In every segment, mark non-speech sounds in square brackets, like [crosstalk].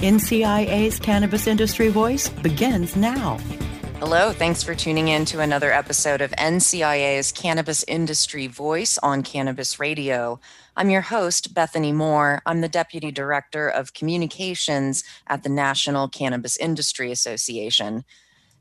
NCIA's Cannabis Industry Voice begins now. Hello, thanks for tuning in to another episode of NCIA's Cannabis Industry Voice on Cannabis Radio. I'm your host, Bethany Moore. I'm the Deputy Director of Communications at the National Cannabis Industry Association.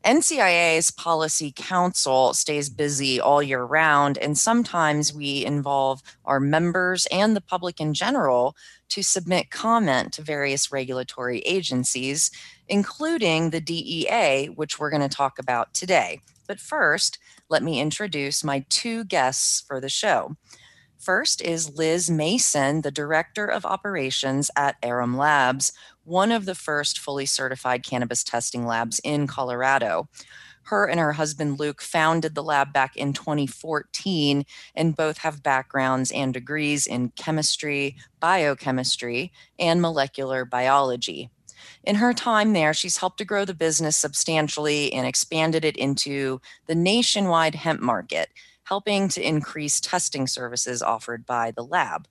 NCIA's Policy Council stays busy all year round, and sometimes we involve our members and the public in general to submit comment to various regulatory agencies, including the DEA, which we're going to talk about today. But first, let me introduce my two guests for the show. First is Liz Mason, the Director of Operations at Aurum Labs, one of the first fully certified cannabis testing labs in Colorado. Her and her husband Luke founded the lab back in 2014 and both have backgrounds and degrees in chemistry, biochemistry, and molecular biology. In her time there, she's helped to grow the business substantially and expanded it into the nationwide hemp market helping to increase testing services offered by the lab.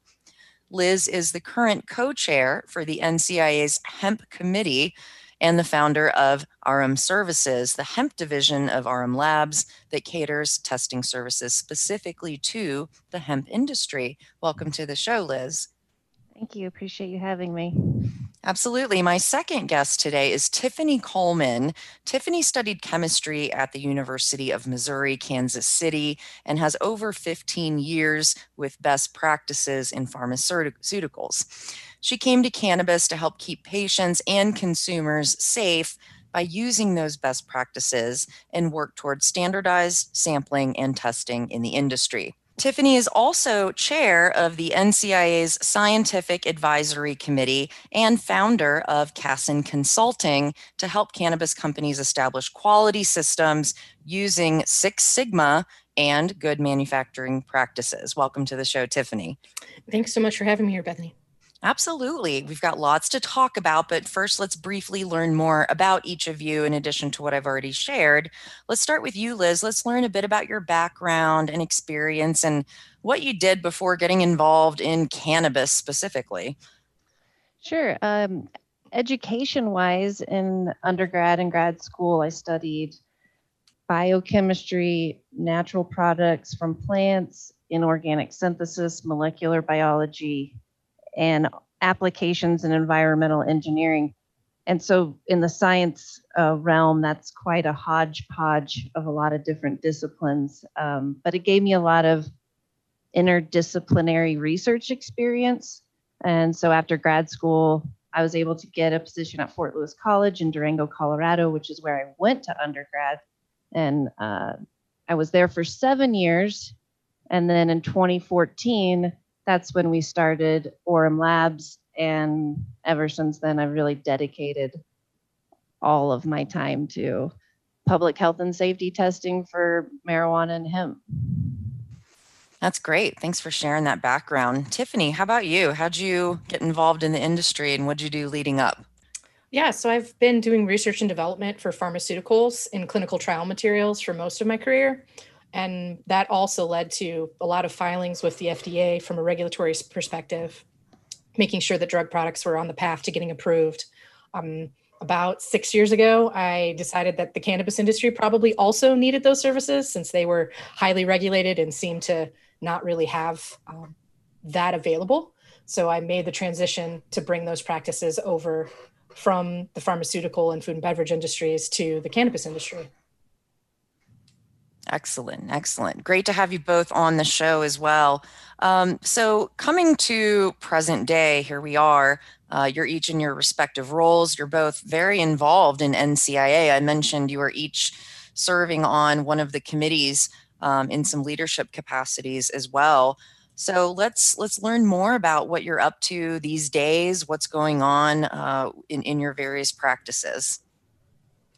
Liz is the current co chair for the NCIA's Hemp Committee and the founder of Aurum Services, the hemp division of Aurum Labs that caters testing services specifically to the hemp industry. Welcome to the show, Liz. Thank you. Appreciate you having me. Absolutely. My second guest today is Tiffany Coleman. Tiffany studied chemistry at the University of Missouri, Kansas City, and has over 15 years with best practices in pharmaceuticals. She came to cannabis to help keep patients and consumers safe by using those best practices and work towards standardized sampling and testing in the industry. Tiffany is also chair of the NCIA's Scientific Advisory Committee and founder of Cassin Consulting to help cannabis companies establish quality systems using Six Sigma and good manufacturing practices. Welcome to the show, Tiffany. Thanks so much for having me here, Bethany. Absolutely. We've got lots to talk about, but first let's briefly learn more about each of you in addition to what I've already shared. Let's start with you, Liz. Let's learn a bit about your background and experience and what you did before getting involved in cannabis specifically. Sure. Um, education wise, in undergrad and grad school, I studied biochemistry, natural products from plants, inorganic synthesis, molecular biology, and applications in environmental engineering. And so, in the science uh, realm, that's quite a hodgepodge of a lot of different disciplines. Um, but it gave me a lot of interdisciplinary research experience. And so, after grad school, I was able to get a position at Fort Lewis College in Durango, Colorado, which is where I went to undergrad. And uh, I was there for seven years. And then in 2014, that's when we started Aurum Labs. And ever since then, I've really dedicated all of my time to public health and safety testing for marijuana and hemp. That's great. Thanks for sharing that background. Tiffany, how about you? How'd you get involved in the industry and what'd you do leading up? Yeah, so I've been doing research and development for pharmaceuticals and clinical trial materials for most of my career. And that also led to a lot of filings with the FDA from a regulatory perspective, making sure that drug products were on the path to getting approved. Um, about six years ago, I decided that the cannabis industry probably also needed those services since they were highly regulated and seemed to not really have um, that available. So I made the transition to bring those practices over from the pharmaceutical and food and beverage industries to the cannabis industry. Excellent, excellent. Great to have you both on the show as well. Um, so, coming to present day, here we are. Uh, you're each in your respective roles. You're both very involved in NCIA. I mentioned you are each serving on one of the committees um, in some leadership capacities as well. So let's let's learn more about what you're up to these days. What's going on uh, in in your various practices?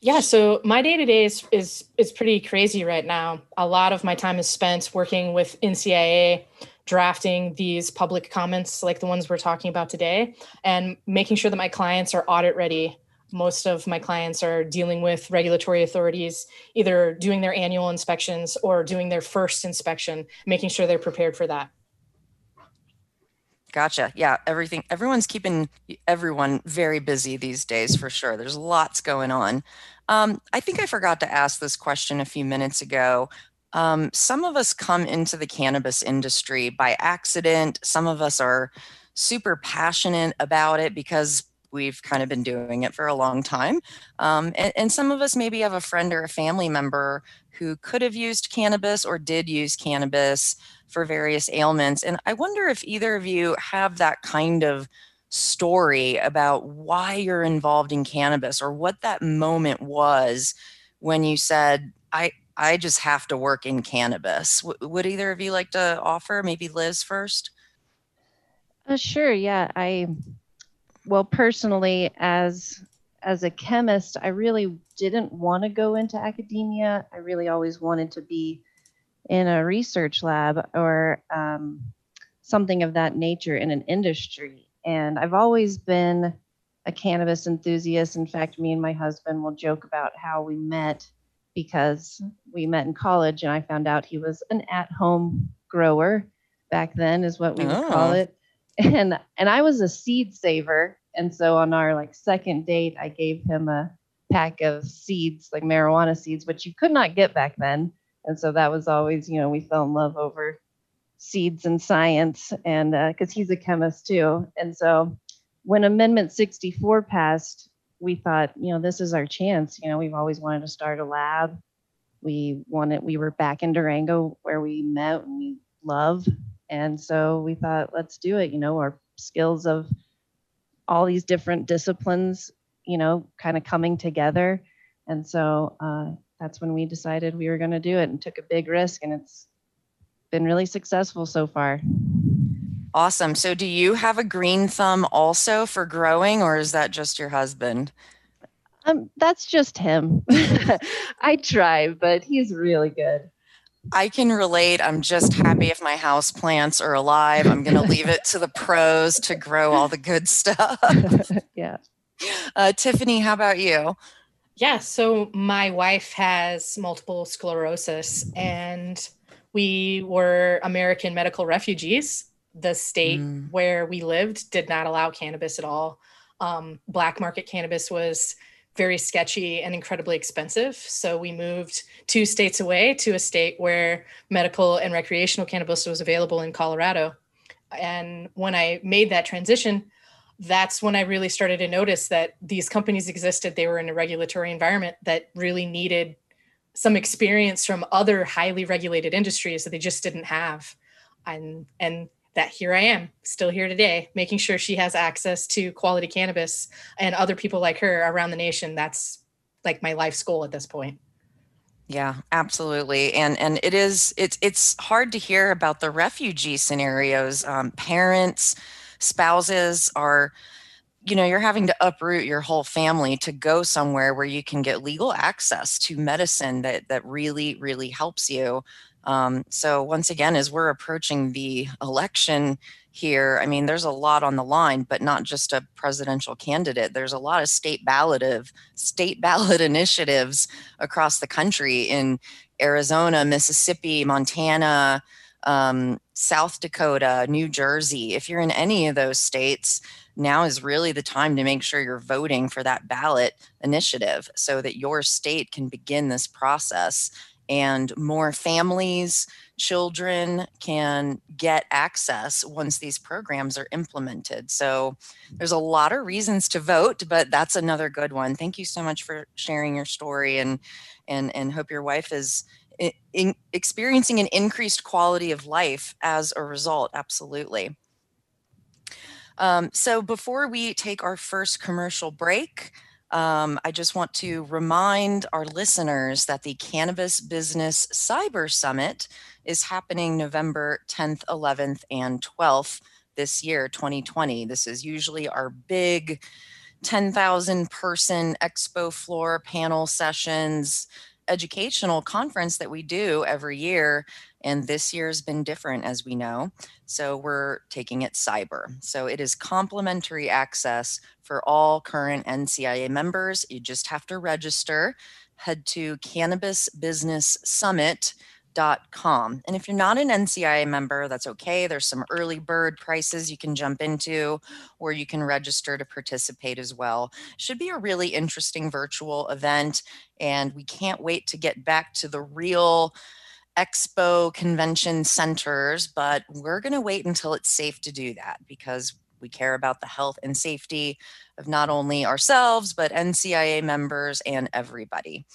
Yeah, so my day to day is is is pretty crazy right now. A lot of my time is spent working with NCIA, drafting these public comments like the ones we're talking about today, and making sure that my clients are audit ready. Most of my clients are dealing with regulatory authorities, either doing their annual inspections or doing their first inspection, making sure they're prepared for that. Gotcha. Yeah, everything everyone's keeping everyone very busy these days for sure. There's lots going on. Um, I think I forgot to ask this question a few minutes ago. Um, some of us come into the cannabis industry by accident. Some of us are super passionate about it because we've kind of been doing it for a long time. Um, and, and some of us maybe have a friend or a family member who could have used cannabis or did use cannabis for various ailments. And I wonder if either of you have that kind of story about why you're involved in cannabis or what that moment was when you said, I, I just have to work in cannabis. W- would either of you like to offer? Maybe Liz first? Uh, sure. Yeah. I, well, personally, as as a chemist, I really didn't want to go into academia. I really always wanted to be in a research lab or um, something of that nature in an industry. And I've always been a cannabis enthusiast. In fact, me and my husband will joke about how we met because we met in college and I found out he was an at home grower back then, is what we would call oh. it. [laughs] And, and I was a seed saver. And so on our like second date, I gave him a pack of seeds, like marijuana seeds, which you could not get back then. And so that was always you know we fell in love over seeds and science and because uh, he's a chemist too. And so when amendment 64 passed we thought you know this is our chance. You know we've always wanted to start a lab. We wanted we were back in durango where we met and we love. And so we thought let's do it. You know our skills of all these different disciplines you know kind of coming together. And so uh, that's when we decided we were going to do it and took a big risk and it's been really successful so far. Awesome. So do you have a green thumb also for growing or is that just your husband? Um that's just him. [laughs] I try but he's really good I can relate. I'm just happy if my house plants are alive. I'm going to leave it to the pros to grow all the good stuff. [laughs] yeah. Uh, Tiffany, how about you? Yeah, so my wife has multiple sclerosis, and we were American medical refugees. The state mm. where we lived did not allow cannabis at all. Um, black market cannabis was very sketchy and incredibly expensive. So we moved two states away to a state where medical and recreational cannabis was available in Colorado. And when I made that transition, that's when I really started to notice that these companies existed. They were in a regulatory environment that really needed some experience from other highly regulated industries that they just didn't have. And and that here I am, still here today, making sure she has access to quality cannabis and other people like her around the nation. That's like my life's goal at this point. Yeah, absolutely. And and it is it's it's hard to hear about the refugee scenarios. Um, parents, spouses are you know you're having to uproot your whole family to go somewhere where you can get legal access to medicine that that really really helps you um, so once again as we're approaching the election here i mean there's a lot on the line but not just a presidential candidate. There's a lot of state ballot of state [laughs] ballot initiatives across the country in arizona mississippi montana um, South Dakota, New Jersey, if you're in any of those states, now is really the time to make sure you're voting for that ballot initiative so that your state can begin this process and more families, children can get access once these programs are implemented. So there's a lot of reasons to vote, but that's another good one. Thank you so much for sharing your story and and and hope your wife is in experiencing an increased quality of life as a result. Absolutely. Um, so before we take our first commercial break, Um, I just want to remind our listeners that the Cannabis Business Cyber Summit is happening November 10th, 11th, and 12th this year, 2020. This is usually our big 10,000 person expo floor panel sessions educational conference that we do every year. And this year has been different, as we know. So we're taking it cyber. So it is complimentary access for all current NCIA members. You just have to register. Head to Cannabis Business Summit com. And if you're not an NCIA member, that's okay. There's some early bird prices you can jump into, or you can register to participate as well. Should be a really interesting virtual event, and we can't wait to get back to the real expo convention centers, but we're going to wait until it's safe to do that because we care about the health and safety of not only ourselves, but NCIA members and everybody.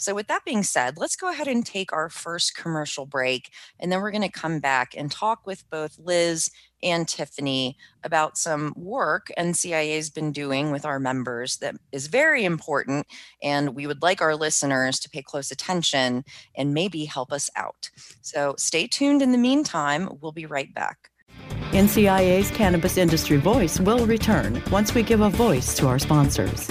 So, with that being said, let's go ahead and take our first commercial break. And then we're going to come back and talk with both Liz and Tiffany about some work NCIA has been doing with our members that is very important. And we would like our listeners to pay close attention and maybe help us out. So, stay tuned in the meantime. We'll be right back. NCIA's Cannabis Industry Voice will return once we give a voice to our sponsors.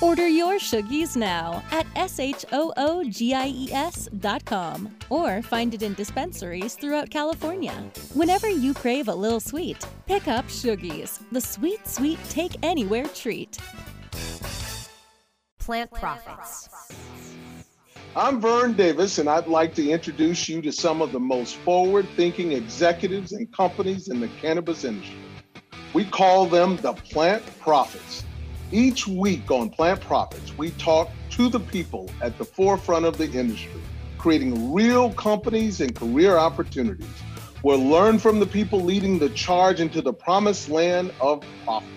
Order your Shoogies now at S-H-O-O-G-I-E-S dot com or find it in dispensaries throughout California. Whenever you crave a little sweet, pick up Shoogies, the sweet, sweet take anywhere treat. Plant Profits. I'm Vern Davis, and I'd like to introduce you to some of the most forward thinking executives and companies in the cannabis industry. We call them the Plant Profits. Each week on Plant Profits, we talk to the people at the forefront of the industry, creating real companies and career opportunities. We'll learn from the people leading the charge into the promised land of profit.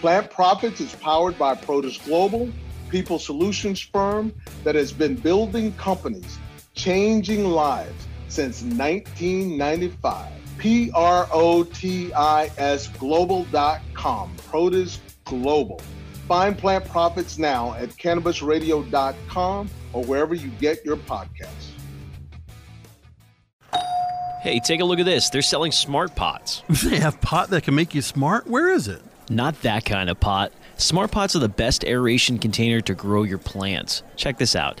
Plant Profits is powered by Protis Global, people solutions firm that has been building companies, changing lives since 1995. P R O T I S global.com. Protis Global. Find Plant Profits now at cannabisradio.com or wherever you get your podcasts. Hey, take a look at this. They're selling smart pots. [laughs] They have pot that can make you smart? Where is it? Not that kind of pot. Smart pots are the best aeration container to grow your plants. Check this out.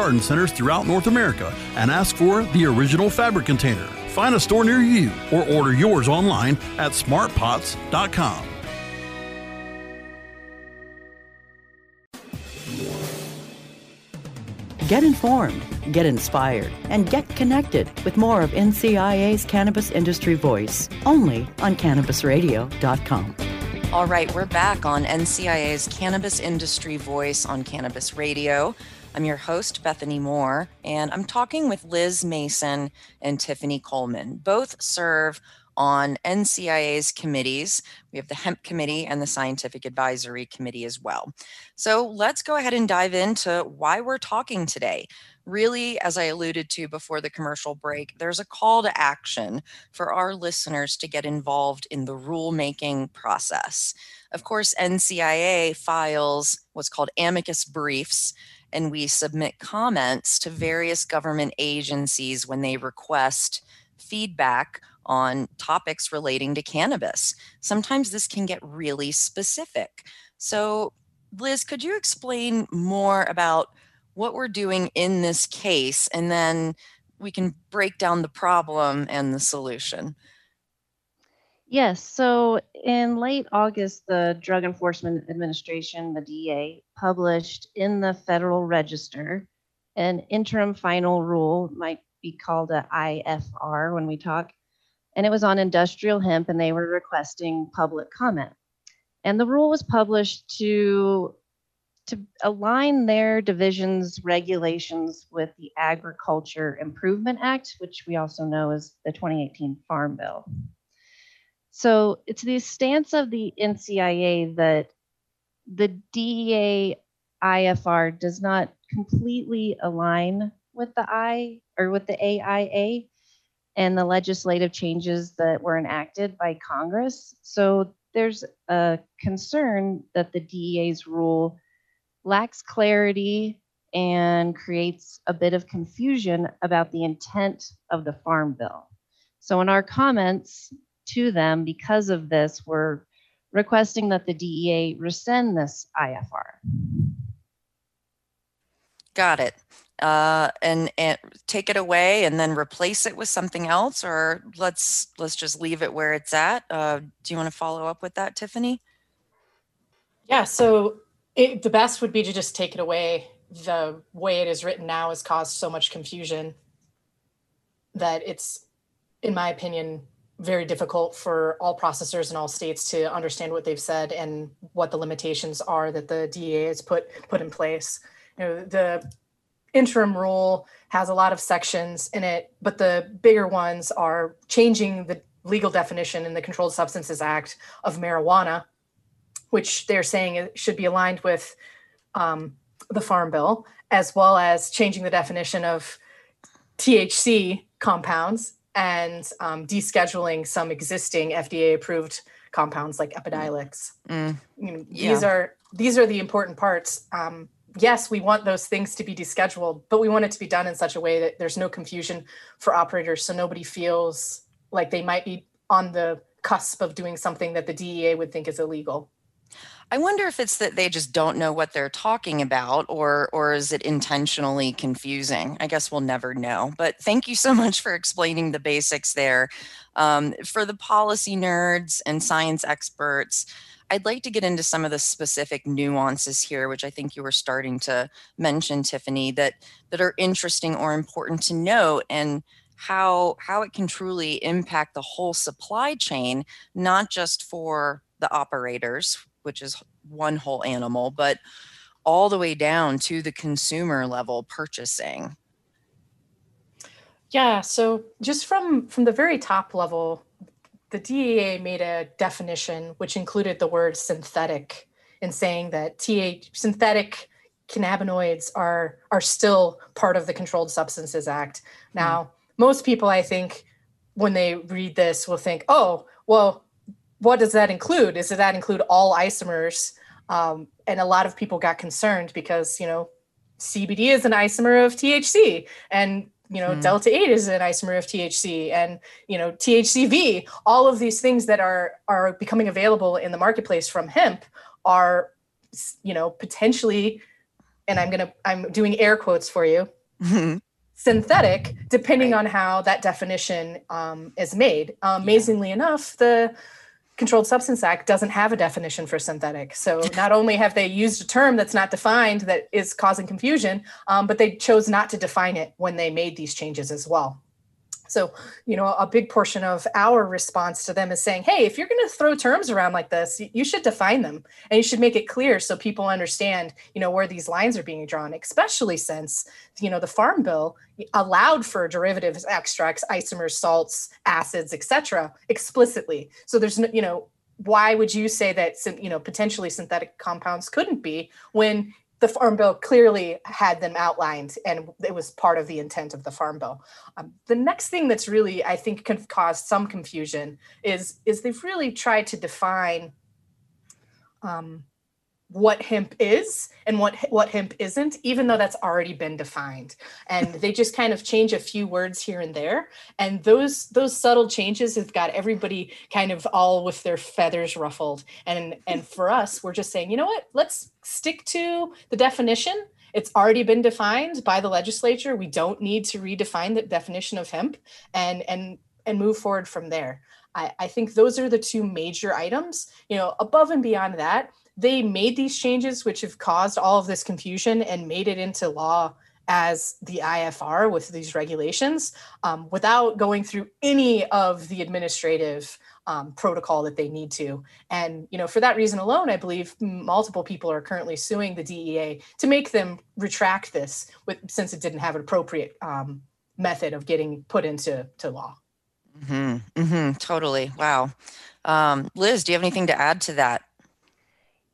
garden centers throughout North America and ask for the original fabric container. Find a store near you or order yours online at smartpots.com. Get informed, get inspired, and get connected with more of NCIA's Cannabis Industry Voice only on CannabisRadio.com. All right, we're back on NCIA's Cannabis Industry Voice on Cannabis Radio. I'm your host, Bethany Moore, and I'm talking with Liz Mason and Tiffany Coleman. Both serve on NCIA's committees. We have the Hemp Committee and the Scientific Advisory Committee as well. So let's go ahead and dive into why we're talking today. Really, as I alluded to before the commercial break, there's a call to action for our listeners to get involved in the rulemaking process. Of course, NCIA files what's called amicus briefs and we submit comments to various government agencies when they request feedback on topics relating to cannabis. Sometimes this can get really specific. So, Liz, could you explain more about what we're doing in this case and then we can break down the problem and the solution? Yes. So in late August, the Drug Enforcement Administration, the DEA, published in the Federal Register an interim final rule, might be called a IFR when we talk, and it was on industrial hemp, and they were requesting public comment. And the rule was published to to align their division's regulations with the Agriculture Improvement Act, which we also know as the 2018 Farm Bill. So it's the stance of the NCIA that the DEA IFR does not completely align with the I or with the AIA and the legislative changes that were enacted by Congress. So there's a concern that the DEA's rule lacks clarity and creates a bit of confusion about the intent of the Farm Bill. So in our comments, to them because of this, we're requesting that the DEA rescind this IFR. Got it. Uh, and, and take it away and then replace it with something else, or let's let's just leave it where it's at. Uh, do you want to follow up with that, Tiffany? Yeah. So it, the best would be to just take it away. The way it is written now has caused so much confusion that it's, in my opinion, very difficult for all processors in all states to understand what they've said and what the limitations are that the DEA has put put in place. You know, the interim rule has a lot of sections in it, but the bigger ones are changing the legal definition in the Controlled Substances Act of marijuana, which they're saying should be aligned with um, the Farm Bill, as well as changing the definition of THC compounds and um, descheduling some existing FDA approved compounds like Epidiolex. Mm. You know, yeah. These are these are the important parts. Um, yes, we want those things to be descheduled, but we want it to be done in such a way that there's no confusion for operators, so nobody feels like they might be on the cusp of doing something that the DEA would think is illegal. I wonder if it's that they just don't know what they're talking about or or is it intentionally confusing? I guess we'll never know. But thank you so [laughs] much for explaining the basics there. Um, for the policy nerds and science experts, I'd like to get into some of the specific nuances here, which I think you were starting to mention, Tiffany, that that are interesting or important to note and how how it can truly impact the whole supply chain, not just for the operators which is one whole animal, but all the way down to the consumer level purchasing. Yeah, so just from from the very top level, the DEA made a definition which included the word synthetic in saying that TH synthetic cannabinoids are are still part of the Controlled Substances Act. Now, mm. most people I think when they read this will think, "Oh, well, what does that include? Does that include all isomers? Um, and a lot of people got concerned because you know CBD is an isomer of THC, and you know mm. delta 8 is an isomer of THC, and you know THCV. All of these things that are are becoming available in the marketplace from hemp are you know potentially, and I'm gonna I'm doing air quotes for you. synthetic depending right. on how that definition um, is made um, amazingly yeah. enough the Controlled Substance Act doesn't have a definition for synthetic. So not only have they used a term that's not defined that is causing confusion, um, but they chose not to define it when they made these changes as well. So, you know, a big portion of our response to them is saying, hey, if you're going to throw terms around like this, you should define them and you should make it clear so people understand, you know, where these lines are being drawn, especially since, you know, the Farm Bill allowed for derivatives, extracts, isomers, salts, acids, etc., explicitly. So there's no, you know, why would you say that you know potentially synthetic compounds couldn't be when the Farm Bill clearly had them outlined, and it was part of the intent of the Farm Bill. Um, the next thing that's really, I think, can cause some confusion is is they've really tried to define um, what hemp is and what what hemp isn't even though that's already been defined. And [laughs] they just kind of change a few words here and there. And those those subtle changes have got everybody kind of all with their feathers ruffled. And and for us we're just saying you know what? Let's stick to the definition. It's already been defined by the legislature. We don't need to redefine the definition of hemp and and and move forward from there. I, I think those are the two major items. You know, above and beyond that, they made these changes, which have caused all of this confusion and made it into law as the IFR with these regulations um, without going through any of the administrative um, protocol that they need to. And you know, for that reason alone, I believe multiple people are currently suing the DEA to make them retract this, with, since it didn't have an appropriate um, method of getting put into to law. Mm-hmm, mm-hmm, totally. Wow. Um, Liz, do you have anything to add to that?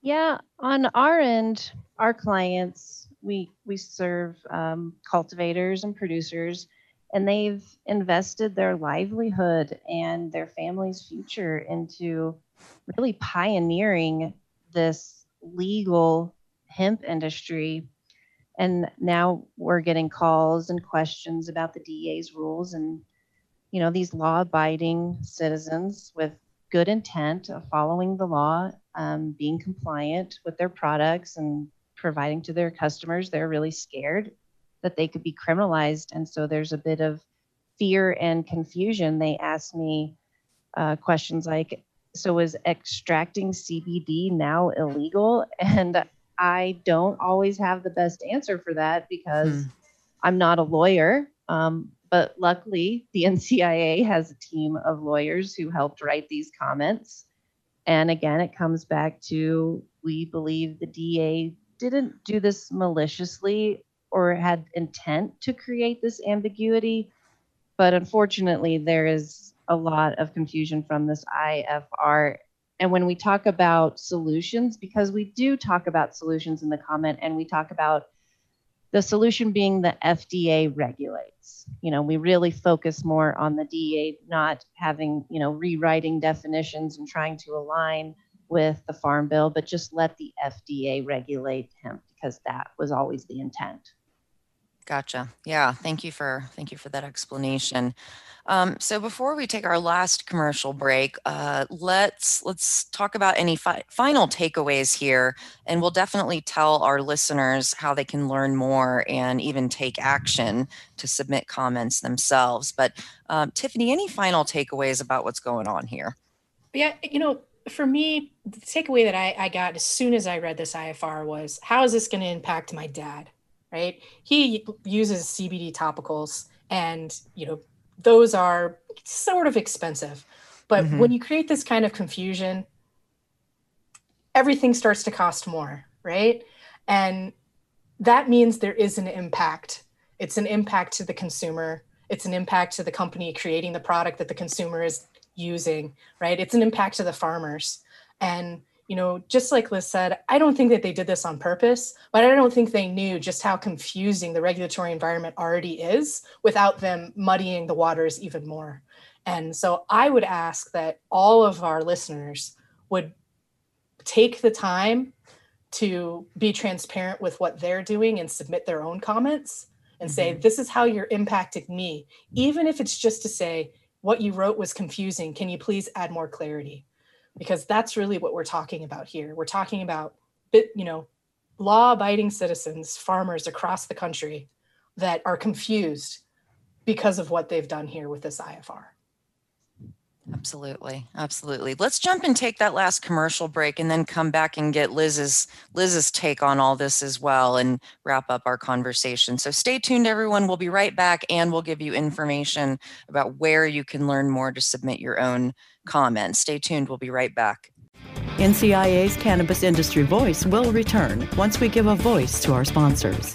Yeah, on our end, our clients, we we serve um, cultivators and producers, and they've invested their livelihood and their family's future into really pioneering this legal hemp industry. And now we're getting calls and questions about the DEA's rules and you know these law-abiding citizens with good intent of following the law, um, being compliant with their products and providing to their customers, they're really scared that they could be criminalized. And so there's a bit of fear and confusion. They ask me uh, questions like, so is extracting CBD now illegal? And I don't always have the best answer for that because hmm. I'm not a lawyer. Um, but luckily, the [laughs] NCIA has a team of lawyers who helped write these comments. And again, it comes back to we believe the DA didn't do this maliciously or had intent to create this ambiguity. But unfortunately, there is a lot of confusion from this IFR. And when we talk about solutions, because we do talk about solutions in the comment and we talk about the solution being the FDA regulates. You know, we really focus more on the DEA not having, you know, rewriting definitions and trying to align with the Farm Bill, but just let the FDA regulate hemp because that was always the intent. Gotcha. Yeah. Thank you for thank you for that explanation. Um, so before we take our last commercial break, uh, let's let's talk about any fi- final takeaways here, and we'll definitely tell our listeners how they can learn more and even take action to submit comments themselves. But um, Tiffany, any final takeaways about what's going on here? Yeah, you know, for me, the takeaway that I, I got as soon as I read this IFR was, how is this going to impact my dad? Right? He uses CBD topicals and, you know, those are sort of expensive. But mm-hmm. when you create this kind of confusion, everything starts to cost more, right? And that means there is an impact. It's an impact to the consumer. It's an impact to the company creating the product that the consumer is using, right? It's an impact to the farmers. And you know, just like Liz said, I don't think that they did this on purpose, but I don't think they knew just how confusing the regulatory environment already is without them muddying the waters even more. And so I would ask that all of our listeners would take the time to be transparent with what they're doing and submit their own comments and say, mm-hmm. this is how you're impacting me. Even if it's just to say, what you wrote was confusing. Can you please add more clarity? Because that's really what we're talking about here. We're talking about, you know, law abiding citizens, farmers across the country that are confused because of what they've done here with this IFR. Absolutely. Absolutely. Let's jump and take that last commercial break and then come back and get Liz's Liz's take on all this as well and wrap up our conversation. So stay tuned everyone. We'll be right back and we'll give you information about where you can learn more to submit your own comments. Stay tuned. We'll be right back. NCIA's Cannabis Industry Voice will return once we give a voice to our sponsors.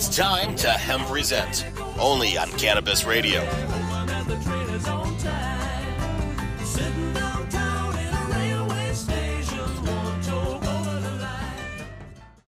It's time to Hemp Present, only on Cannabis Radio.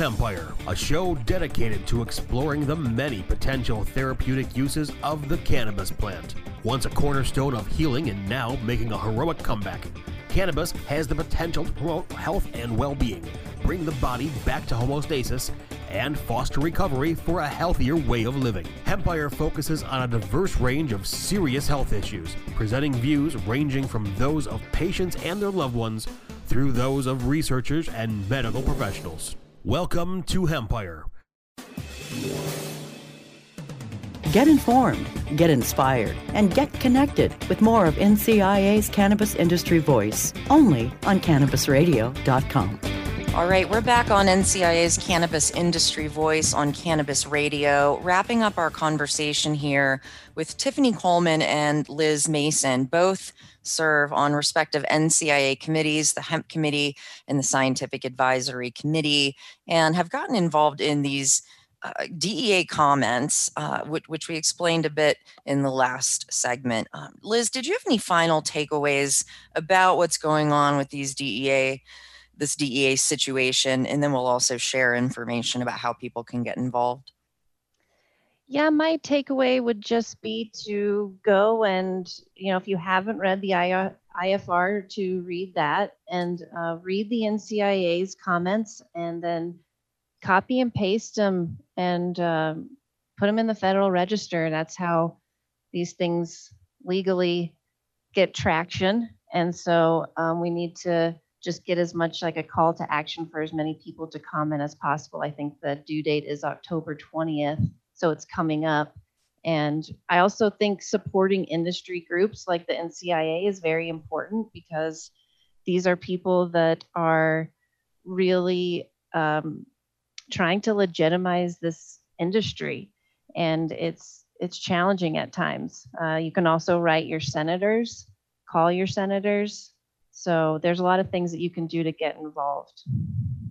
Empire, a show dedicated to exploring the many potential therapeutic uses of the cannabis plant. Once a cornerstone of healing and now making a heroic comeback, cannabis has the potential to promote health and well being, bring the body back to homeostasis, and foster recovery for a healthier way of living. Empire focuses on a diverse range of serious health issues, presenting views ranging from those of patients and their loved ones through those of researchers and medical professionals. Welcome to Empire. Get informed, get inspired, and get connected with more of NCIA's Cannabis Industry Voice only on CannabisRadio.com. All right, we're back on NCIA's Cannabis Industry Voice on Cannabis Radio, wrapping up our conversation here with Tiffany Coleman and Liz Mason. Both serve on respective NCIA committees, the Hemp Committee and the Scientific Advisory Committee, and have gotten involved in these uh, DEA comments, uh, which, which, we explained a bit in the last segment. Um, Liz, did you have any final takeaways about what's going on with these DEA, this DEA situation? And then we'll also share information about how people can get involved. Yeah, my takeaway would just be to go and, you know, if you haven't read the IFR, to read that and uh, read the NCIA's comments and then copy and paste them and um, put them in the Federal Register. That's how these things legally get traction. And so um, we need to just get as much like a call to action for as many people to comment as possible. I think the due date is October 20th so it's coming up. And I also think supporting industry groups like the NCIA is very important because these are people that are really um, trying to legitimize this industry, and it's it's challenging at times. Uh, you can also write your senators, call your senators. So there's a lot of things that you can do to get involved.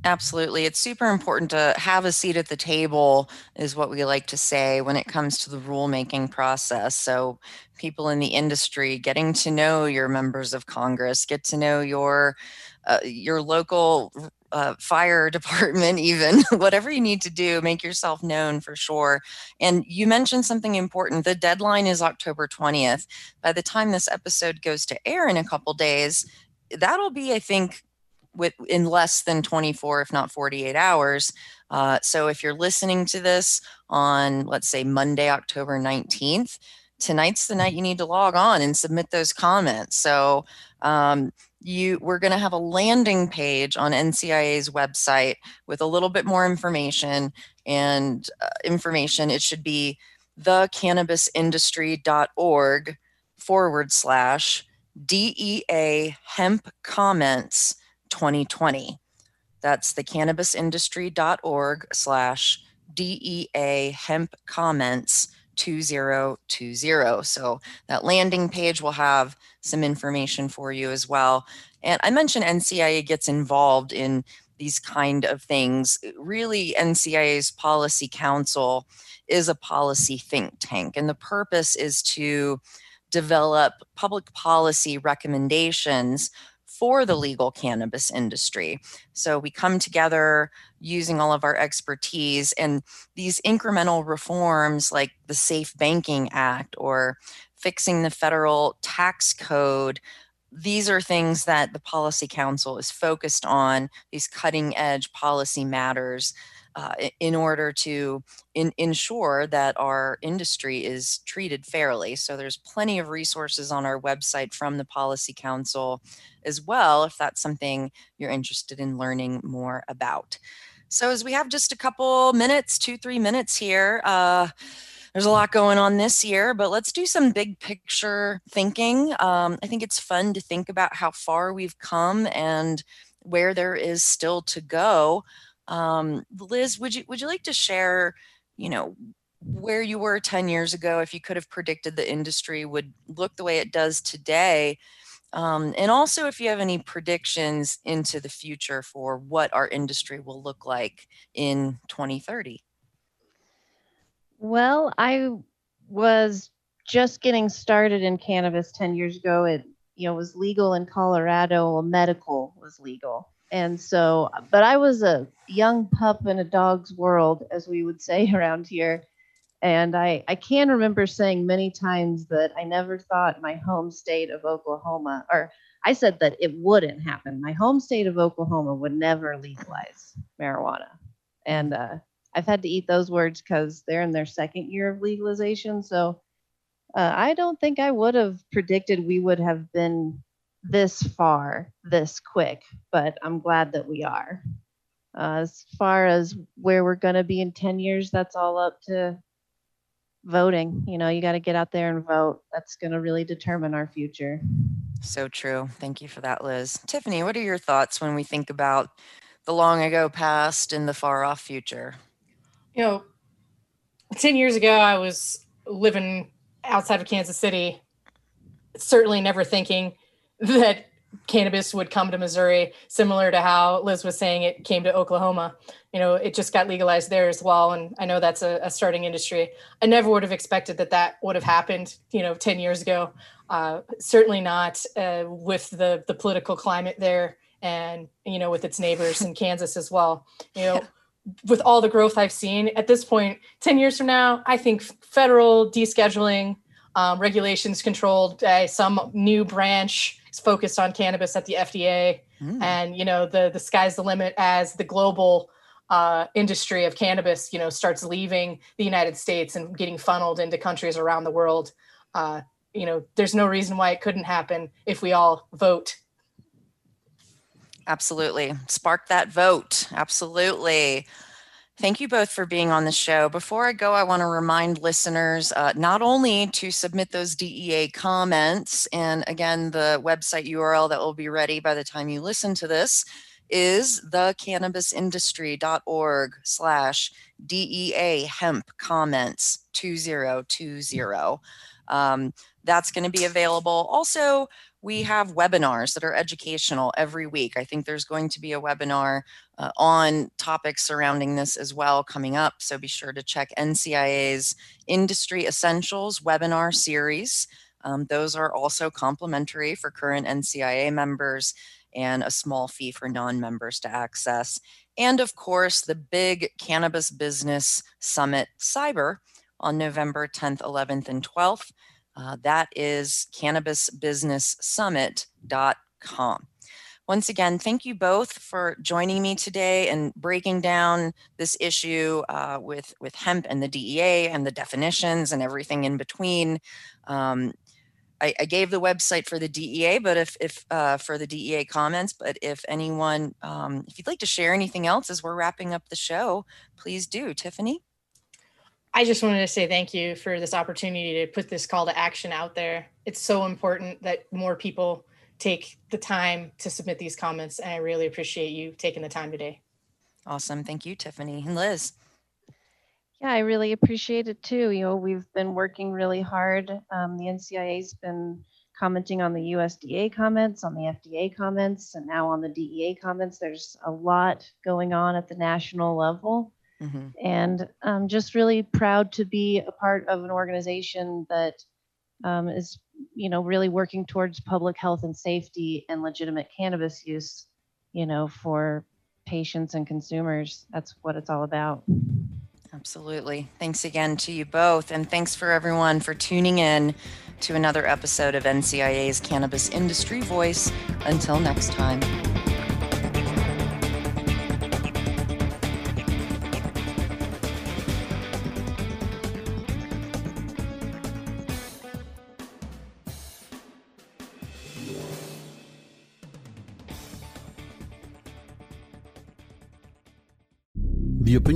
Absolutely. It's super important to have a seat at the table, is what we like to say when it comes to the rulemaking process. So, people in the industry getting to know your members of Congress, get to know your uh, your local uh, fire [laughs] department, even [laughs] whatever you need to do, make yourself known for sure. And you mentioned something important. The deadline is October 20th. By the time this episode goes to air in a couple days, that'll be, I think, with in less than 24 if not 48 hours. Uh, so if you're listening to this on let's say monday october 19th tonight's the night you need to log on and submit those comments. So um, you we're going to have a landing page on ncia's website with a little bit more information and uh, information it should be thecannabisindustry.org forward slash dea hemp comments 2020. That's the cannabisindustry.org slash DEA hemp comments 2020. So that landing page will have some information for you as well. And I mentioned NCIA gets involved in these kind of things. Really, NCIA's Policy Council is a policy think tank, and the purpose is to develop public policy recommendations for the legal cannabis industry. So we come together using all of our expertise and these incremental reforms like the Safe Banking Act or fixing the federal tax code these are things that the policy council is focused on these cutting edge policy matters uh, in order to in, ensure that our industry is treated fairly. So there's plenty of resources on our website from the Policy Council as well, if that's something you're interested in learning more about. So, as we have just a couple minutes, two, three minutes here, uh, there's a lot going on this year, but let's do some big picture thinking. Um, I think it's fun to think about how far we've come and where there is still to go. Um, Liz, would you would you like to share, you know, where you were 10 years ago if you could have predicted the industry would look the way it does today? Um, and also, if you have any predictions into the future for what our industry will look like in 2030. Well, I was just getting started in cannabis 10 years ago. It you know was legal in Colorado. Medical was legal, and so but I was a young pup in a dog's world, as we would say [laughs] around here. And I, I can remember saying many times that I never thought my home state of Oklahoma, or I said that it wouldn't happen. My home state of Oklahoma would never legalize marijuana. And uh, I've had to eat those words because they're in their second year of legalization. So uh, I don't think I would have predicted we would have been this far this quick, but I'm glad that we are. Uh, as far as where we're going to be in 10 years, that's all up to voting. You know, you got to get out there and vote. That's going to really determine our future. So true. Thank you for that, Liz. Tiffany, what are your thoughts when we think about the long ago past and the far off future? You know, 10 years ago, I was living outside of Kansas City, certainly never thinking that cannabis would come to Missouri, similar to how Liz was saying it came to Oklahoma. You know, it just got legalized there as well. And I know that's a, a starting industry. I never would have expected that that would have happened, you know, 10 years ago. Uh, certainly not uh, with the, the political climate there and, you know, with its neighbors in [laughs] Kansas as well. You know, with all the growth I've seen at this point, 10 years from now, I think federal descheduling, um, regulations controlled by some new branch focused on cannabis at the FDA, mm. and you know the the sky's the limit as the global uh, industry of cannabis, you know, starts leaving the United States and getting funneled into countries around the world. Uh, you know, there's no reason why it couldn't happen if we all vote. Absolutely, spark that vote. Absolutely. Thank you both for being on the show. Before I go, I want to remind listeners uh, not only to submit those DEA comments, and again, the website URL that will be ready by the time you listen to this is thecannabisindustry.org slash DEA hemp comments 2020. Um, that's going to be available. Also, we have webinars that are educational every week. I think there's going to be a webinar uh, on topics surrounding this as well coming up. So be sure to check NCIA's Industry Essentials webinar series. Um, those are also complimentary for current NCIA members and a small fee for non members to access. And of course, the big Cannabis Business Summit Cyber on November 10th, 11th, and 12th. Uh, that is cannabisbusinesssummit.com. Once again, thank you both for joining me today and breaking down this issue uh, with, with hemp and the DEA and the definitions and everything in between. Um, I, I, gave the website for the DEA, but if, if uh, for the DEA comments, but if anyone, um, if you'd like to share anything else as we're wrapping up the show, please do. Tiffany? I just wanted to say thank you for this opportunity to put this call to action out there. It's so important that more people take the time to submit these comments, and I really appreciate you taking the time today. Awesome. Thank you, Tiffany. And Liz. Yeah, I really appreciate it too. You know, we've been working really hard. Um, the NCIA's been commenting on the USDA comments, on the FDA comments, and now on the DEA comments. There's a lot going on at the national level. Mm-hmm. And I'm just really proud to be a part of an organization that um, is, you know, really working towards public health and safety and legitimate cannabis use, you know, for patients and consumers. That's what it's all about. Absolutely. Thanks again to you both. And thanks for everyone for tuning in to another episode of NCIA's Cannabis Industry Voice. Until next time.